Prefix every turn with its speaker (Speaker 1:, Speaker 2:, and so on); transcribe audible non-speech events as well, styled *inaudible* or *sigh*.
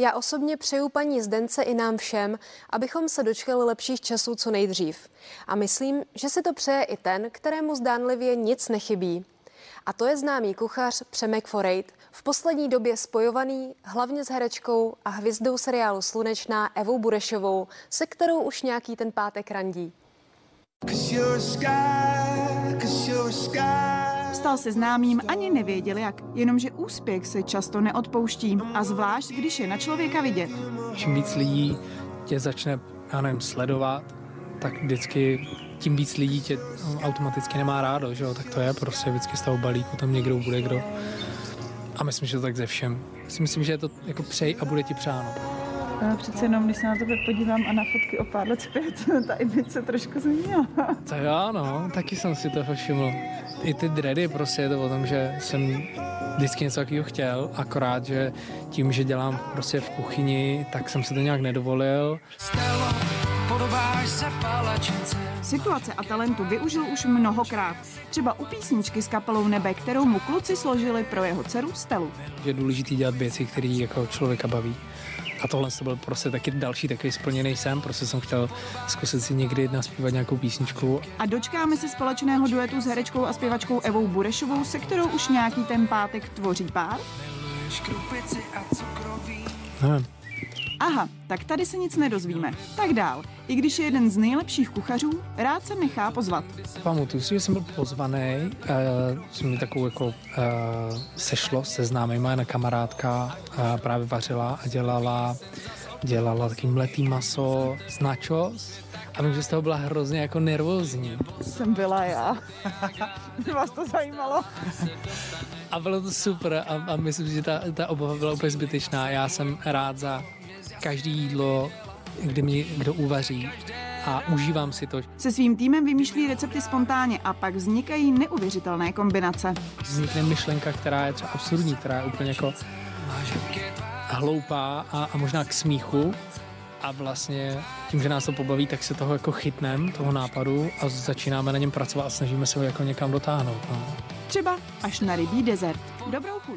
Speaker 1: Já osobně přeju paní Zdence i nám všem, abychom se dočkali lepších časů co nejdřív. A myslím, že si to přeje i ten, kterému zdánlivě nic nechybí. A to je známý kuchař Přemek Forejt, v poslední době spojovaný hlavně s herečkou a hvězdou seriálu Slunečná Evou Burešovou, se kterou už nějaký ten pátek randí.
Speaker 2: Stal se známým, ani nevěděl jak, jenomže úspěch se často neodpouští a zvlášť, když je na člověka vidět.
Speaker 3: Čím víc lidí tě začne, já nevím, sledovat, tak vždycky tím víc lidí tě automaticky nemá rádo, že jo? tak to je prostě vždycky z toho balíku, tam někdo bude kdo. A myslím, že to tak ze všem. Myslím, že je to jako přej a bude ti přáno.
Speaker 2: A přece jenom, když se na tebe podívám a na fotky o pár let zpět, *laughs* ta image se trošku změnila.
Speaker 3: To jo, no, taky jsem si to všiml. I ty dready prostě je to o tom, že jsem vždycky něco takového chtěl, akorát, že tím, že dělám prostě v kuchyni, tak jsem si to nějak nedovolil. Stella, se.
Speaker 2: Situace a talentu využil už mnohokrát. Třeba u písničky s kapelou Nebe, kterou mu kluci složili pro jeho dceru Stelu.
Speaker 3: Je důležité dělat věci, které jako člověka baví. A tohle to byl prostě taky další takový splněný sen, prostě jsem chtěl zkusit si někdy naspívat nějakou písničku.
Speaker 2: A dočkáme se společného duetu s herečkou a zpěvačkou Evou Burešovou, se kterou už nějaký ten pátek tvoří pár?
Speaker 3: Nevím.
Speaker 2: Aha, tak tady se nic nedozvíme. Tak dál. I když je jeden z nejlepších kuchařů, rád se nechá pozvat.
Speaker 3: Pamatuju si, že jsem byl pozvaný, uh, jsem mi takovou jako uh, sešlo se známýma, jedna kamarádka uh, právě vařila a dělala, dělala taký mletý maso s nachos a vím, že z toho byla hrozně jako nervózní.
Speaker 2: Jsem byla já. *laughs* Vás to zajímalo?
Speaker 3: A bylo to super a, a myslím, že ta, ta obava byla úplně zbytečná. Já jsem rád za každý jídlo, kdy mě kdo uvaří a užívám si to.
Speaker 2: Se svým týmem vymýšlí recepty spontánně a pak vznikají neuvěřitelné kombinace.
Speaker 3: Vznikne myšlenka, která je třeba absurdní, která je úplně jako hloupá a, a možná k smíchu, a vlastně tím, že nás to pobaví, tak se toho jako chytneme, toho nápadu a začínáme na něm pracovat a snažíme se ho jako někam dotáhnout. No.
Speaker 2: Třeba až na rybí desert. Dobrou chuť.